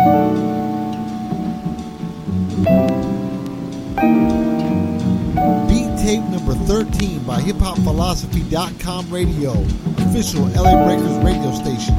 Beat tape number 13 by hiphopphilosophy.com radio, official LA Breakers radio station.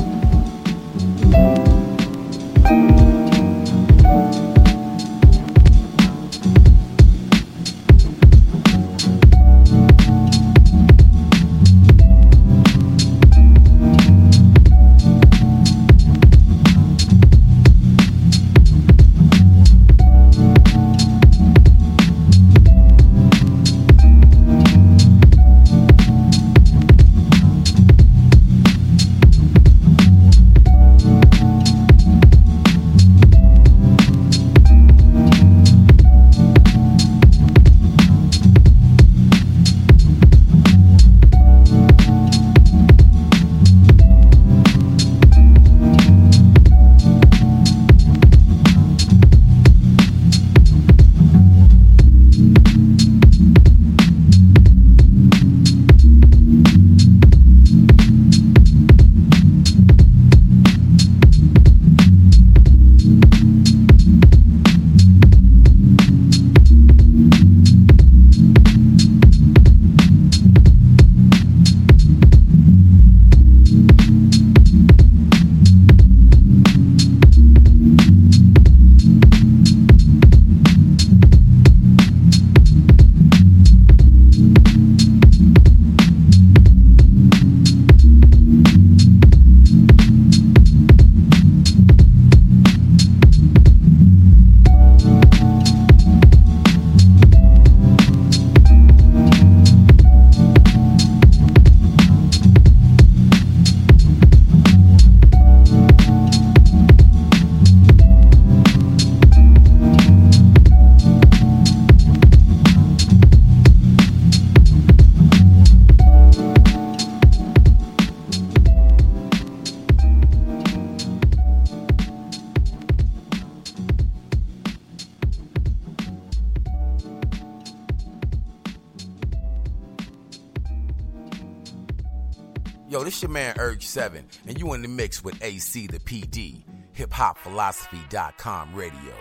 7, and you in the mix with AC the PD, hiphopphilosophy.com radio.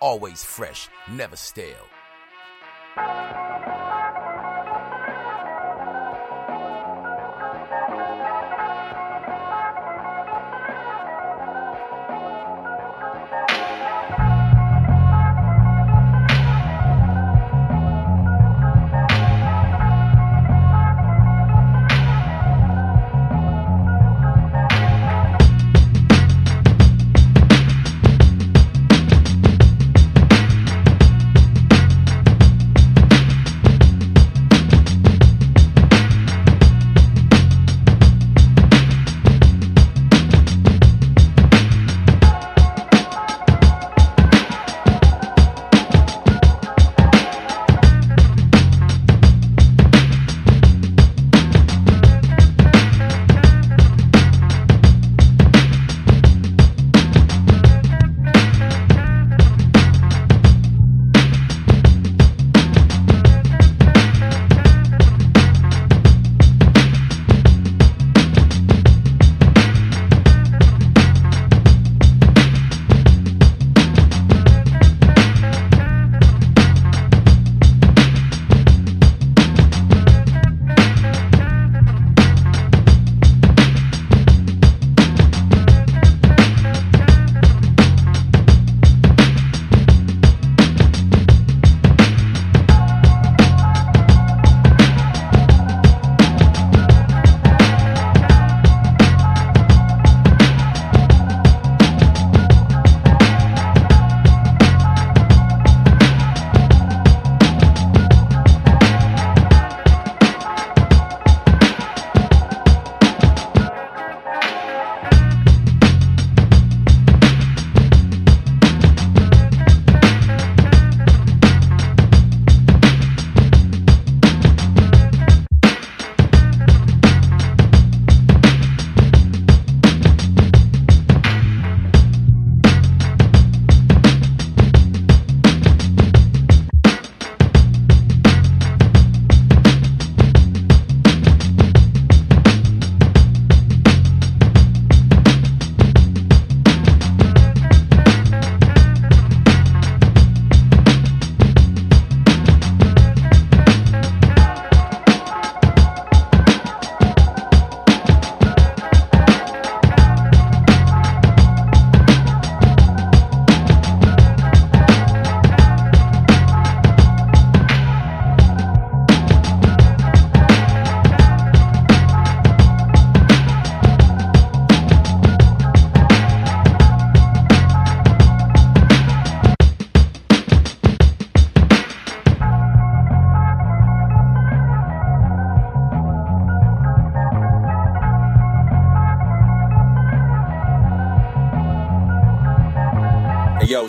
Always fresh, never stale.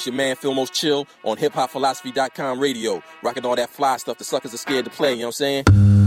Your man Phil Most Chill on hiphopphilosophy.com radio. Rocking all that fly stuff the suckers are scared to play, you know what I'm saying?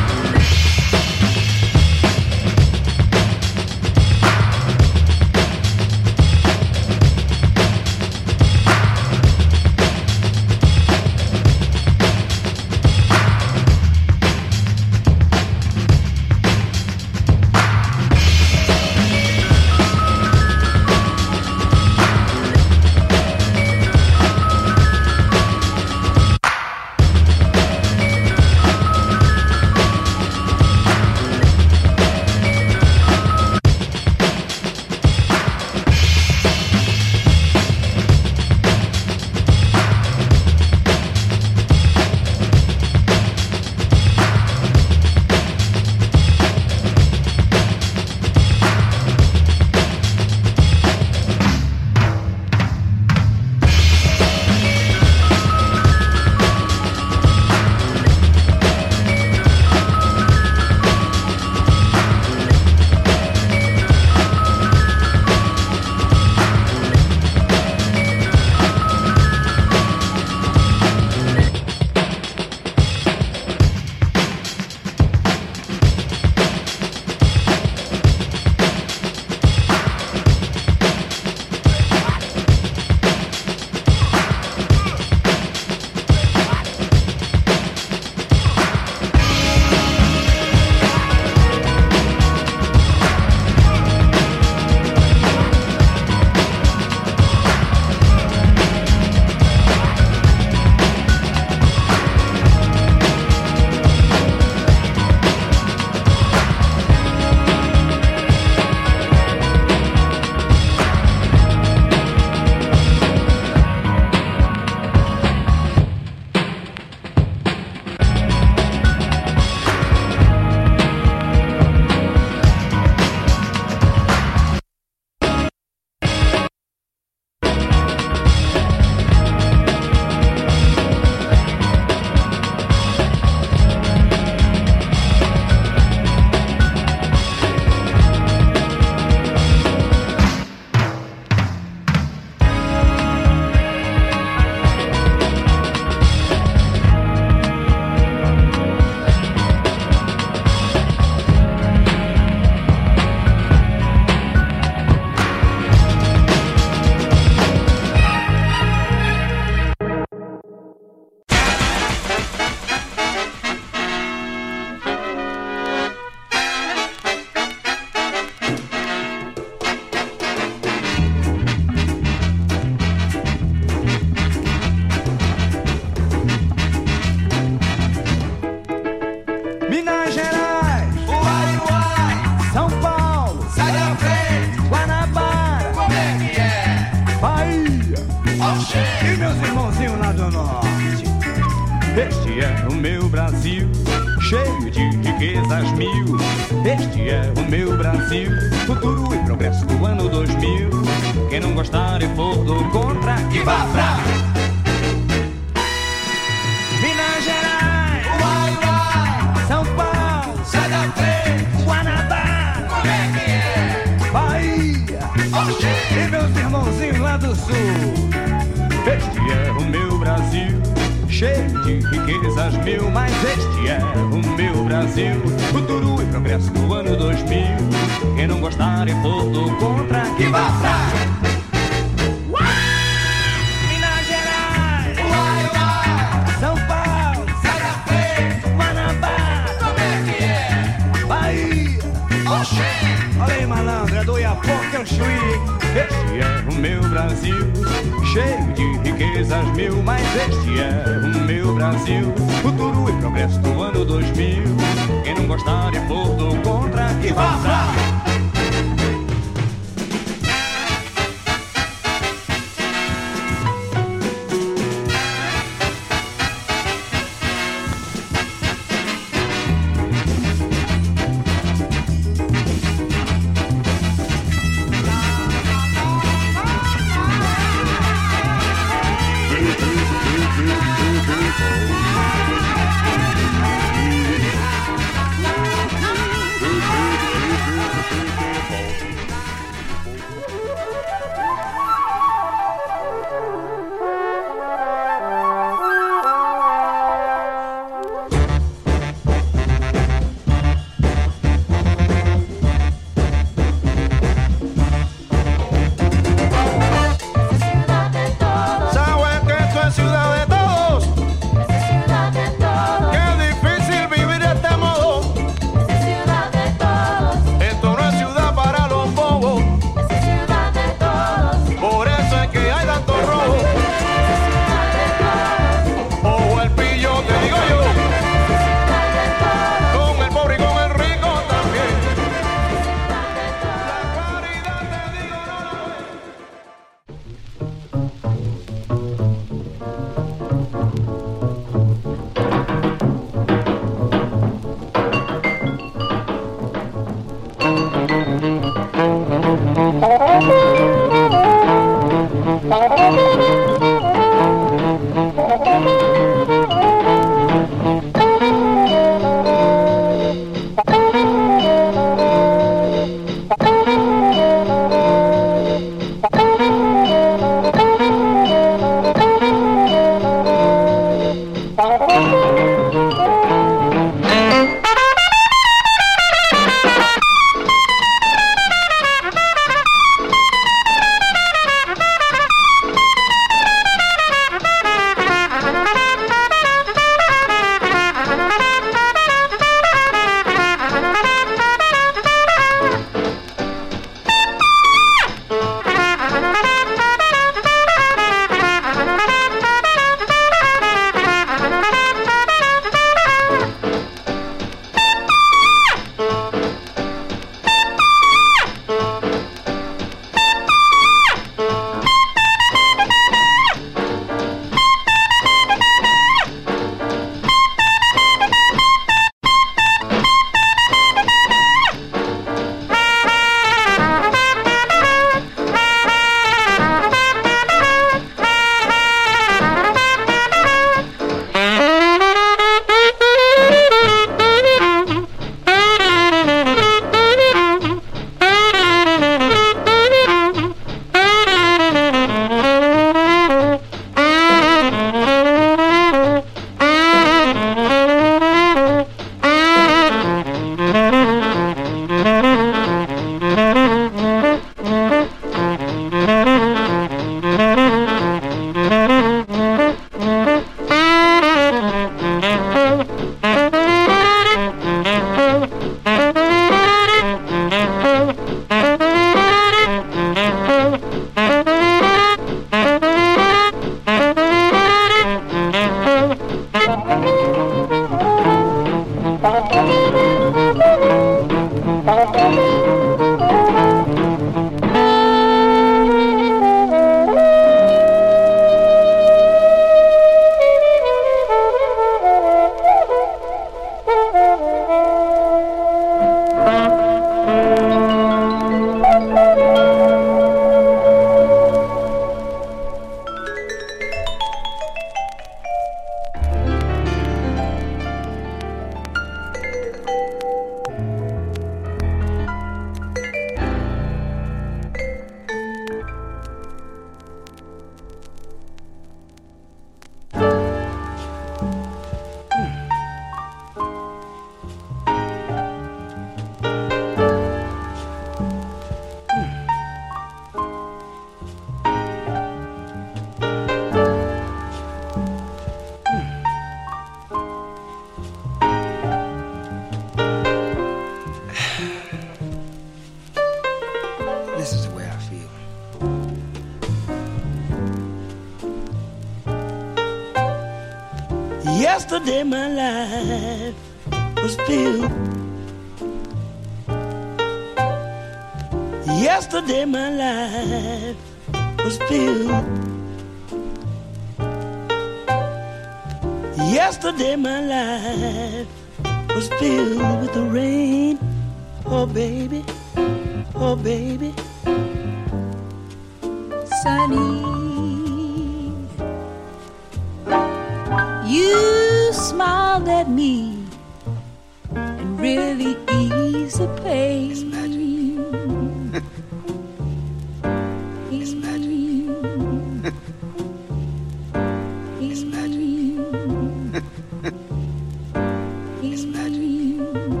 It's magic.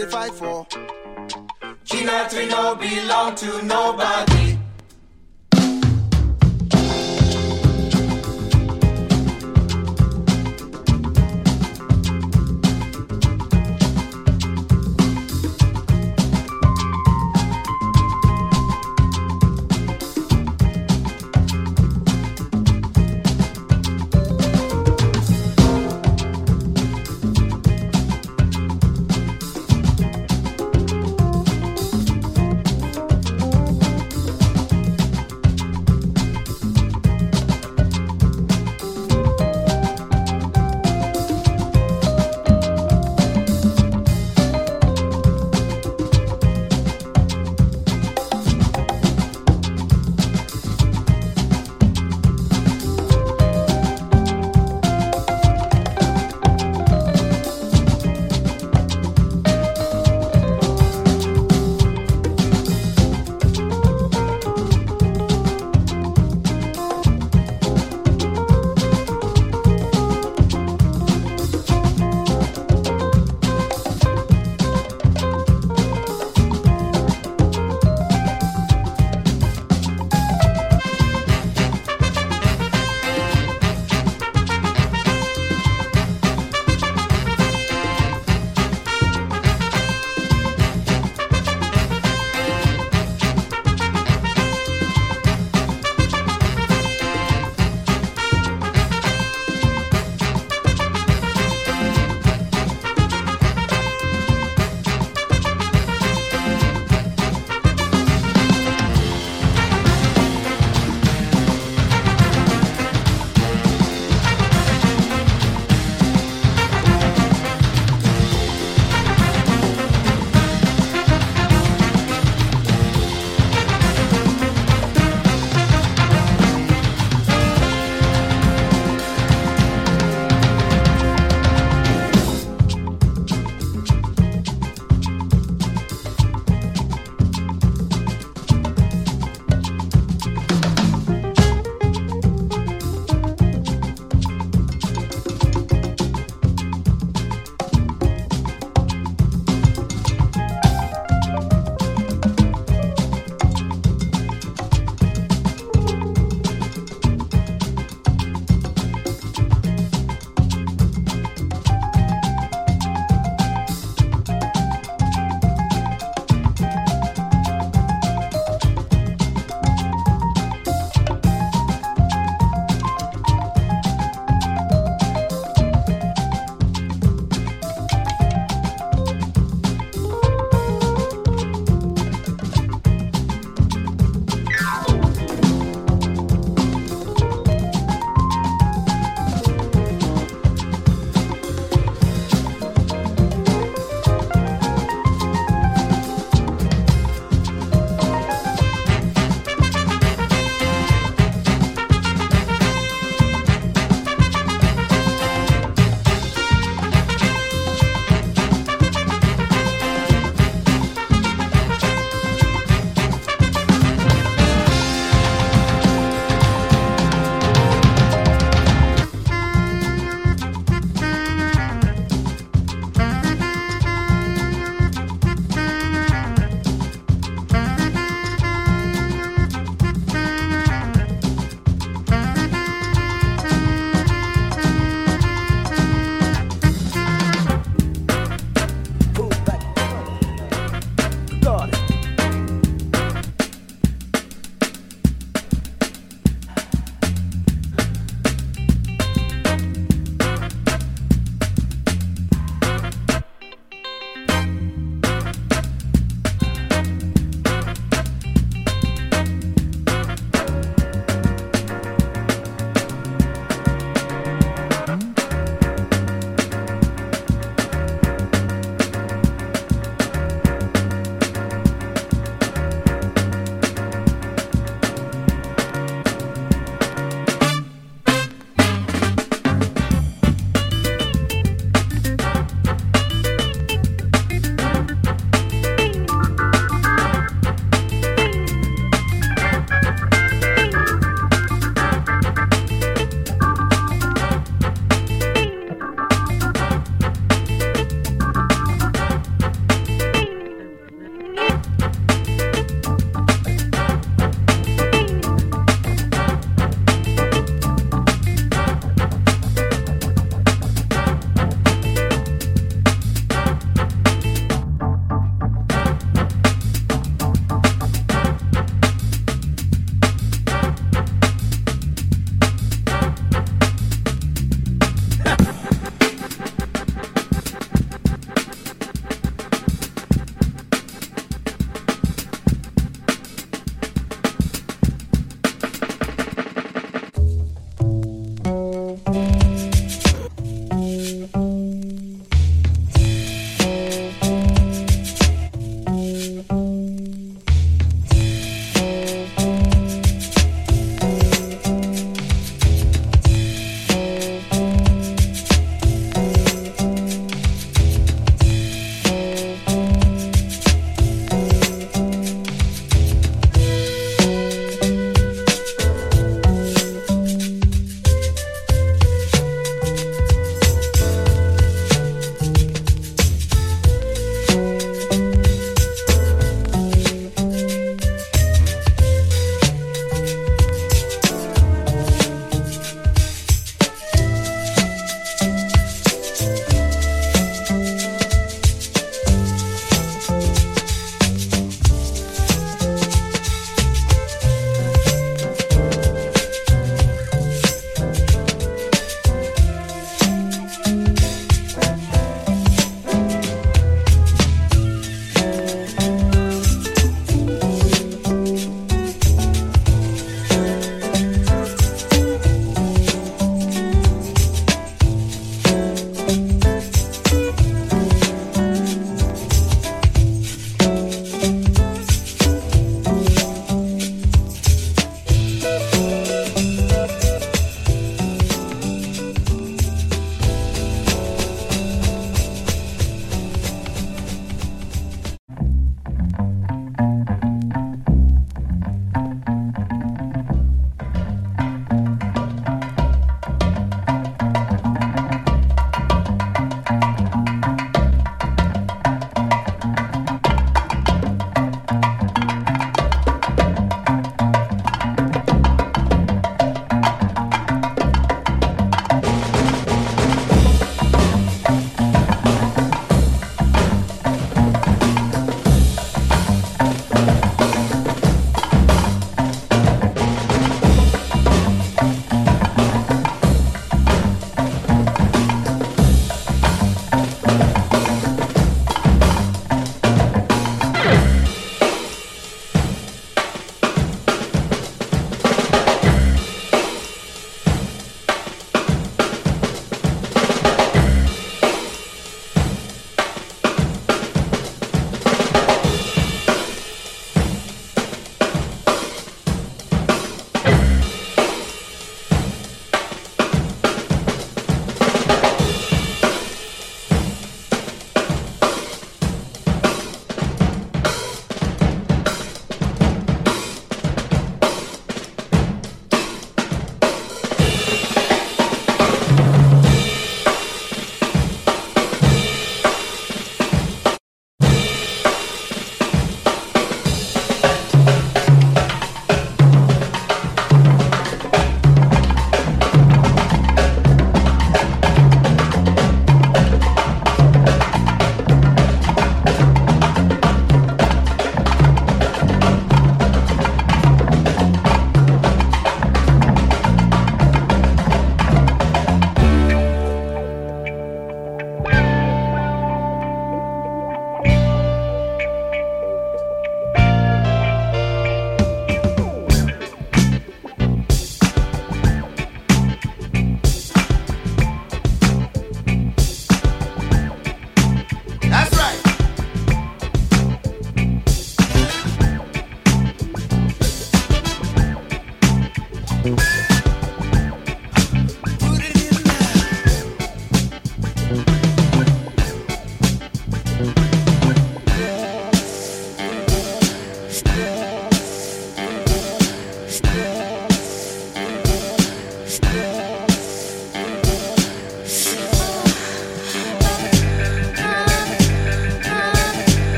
They fight for.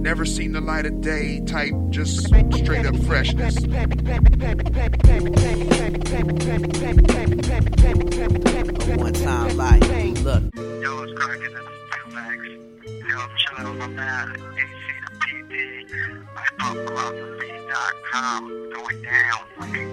never seen the light of day type, just straight up freshness. One time life, look. Yo, cracking? Max. Yo, I'm chilling with my man, My philosophy.com going down.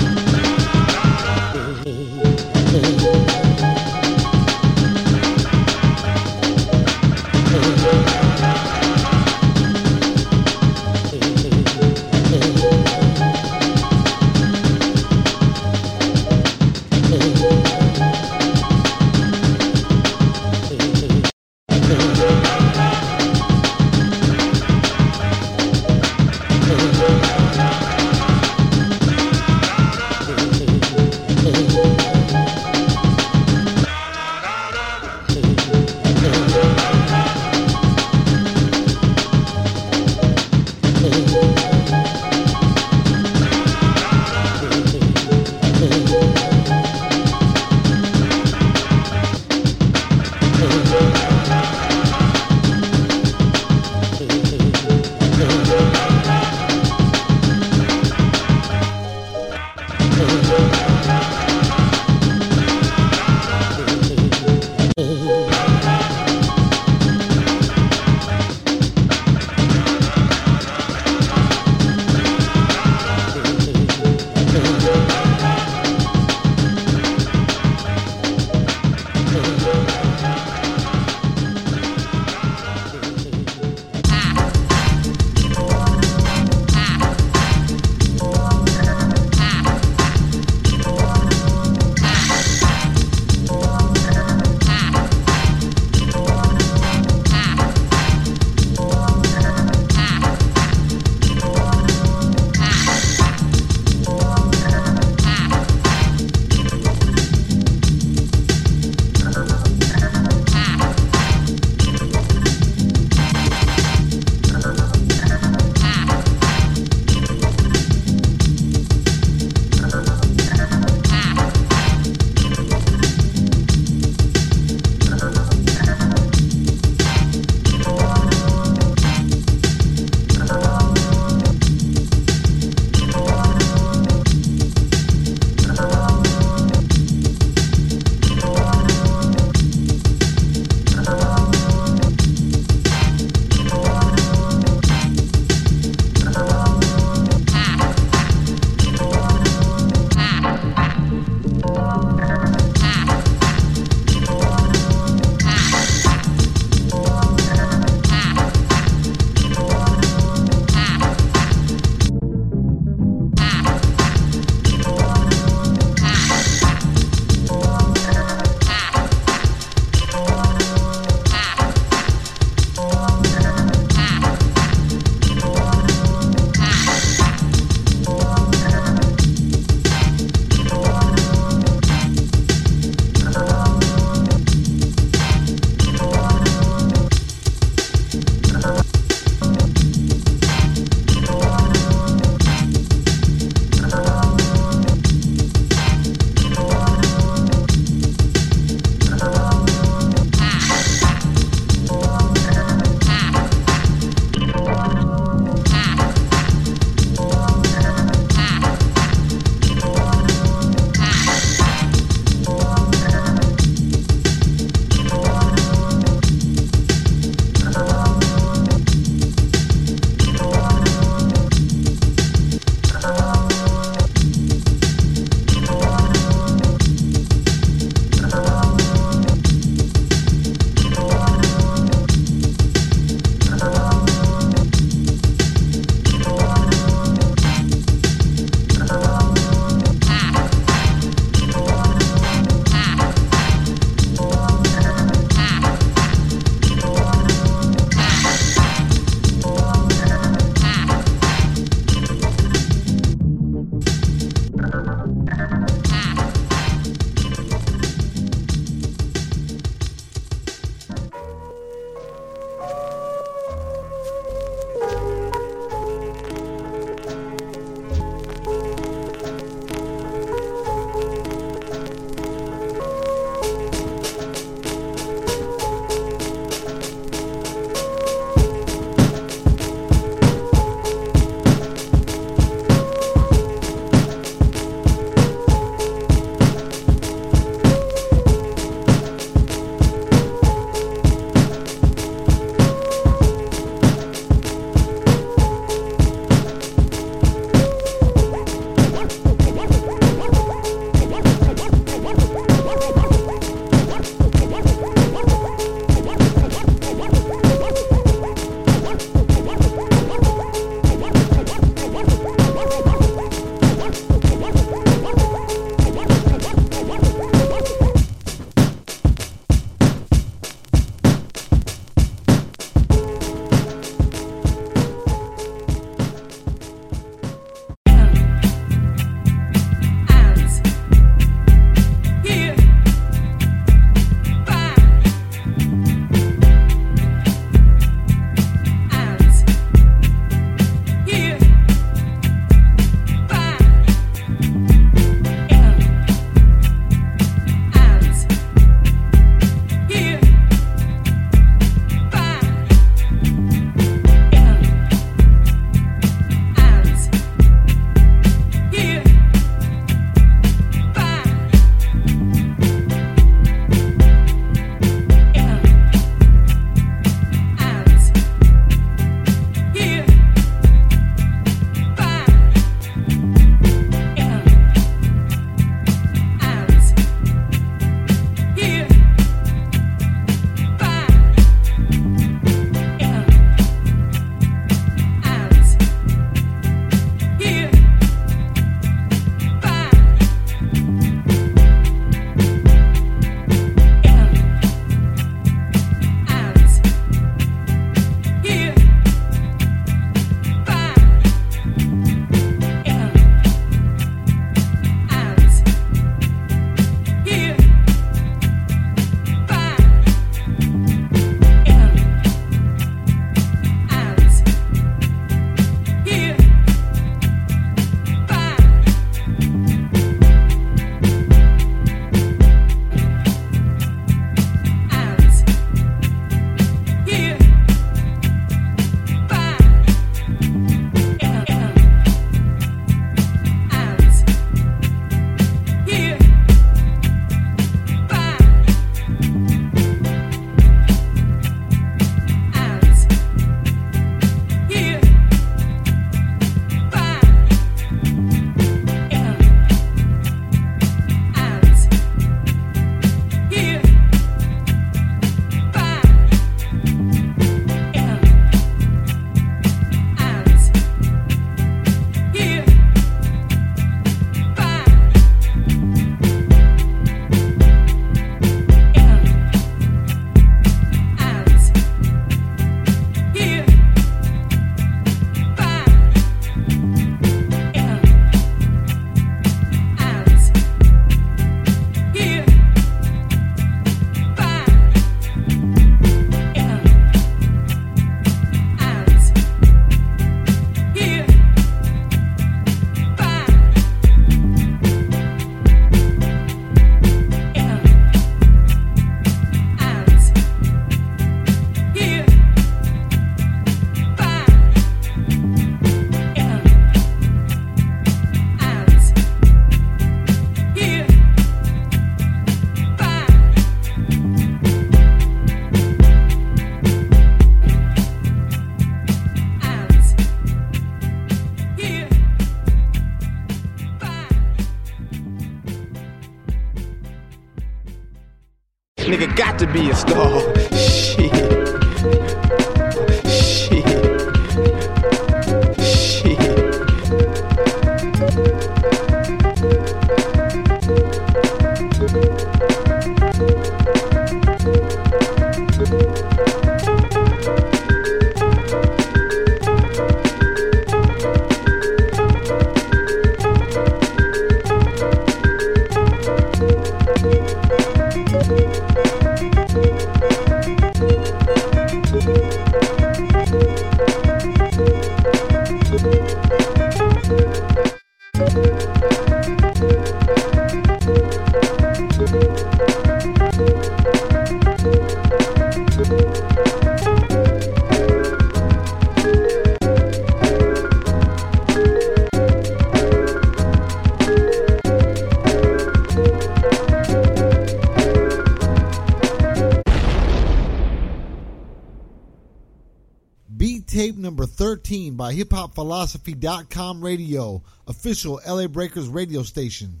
hiphopphilosophy.com radio, official LA Breakers radio station.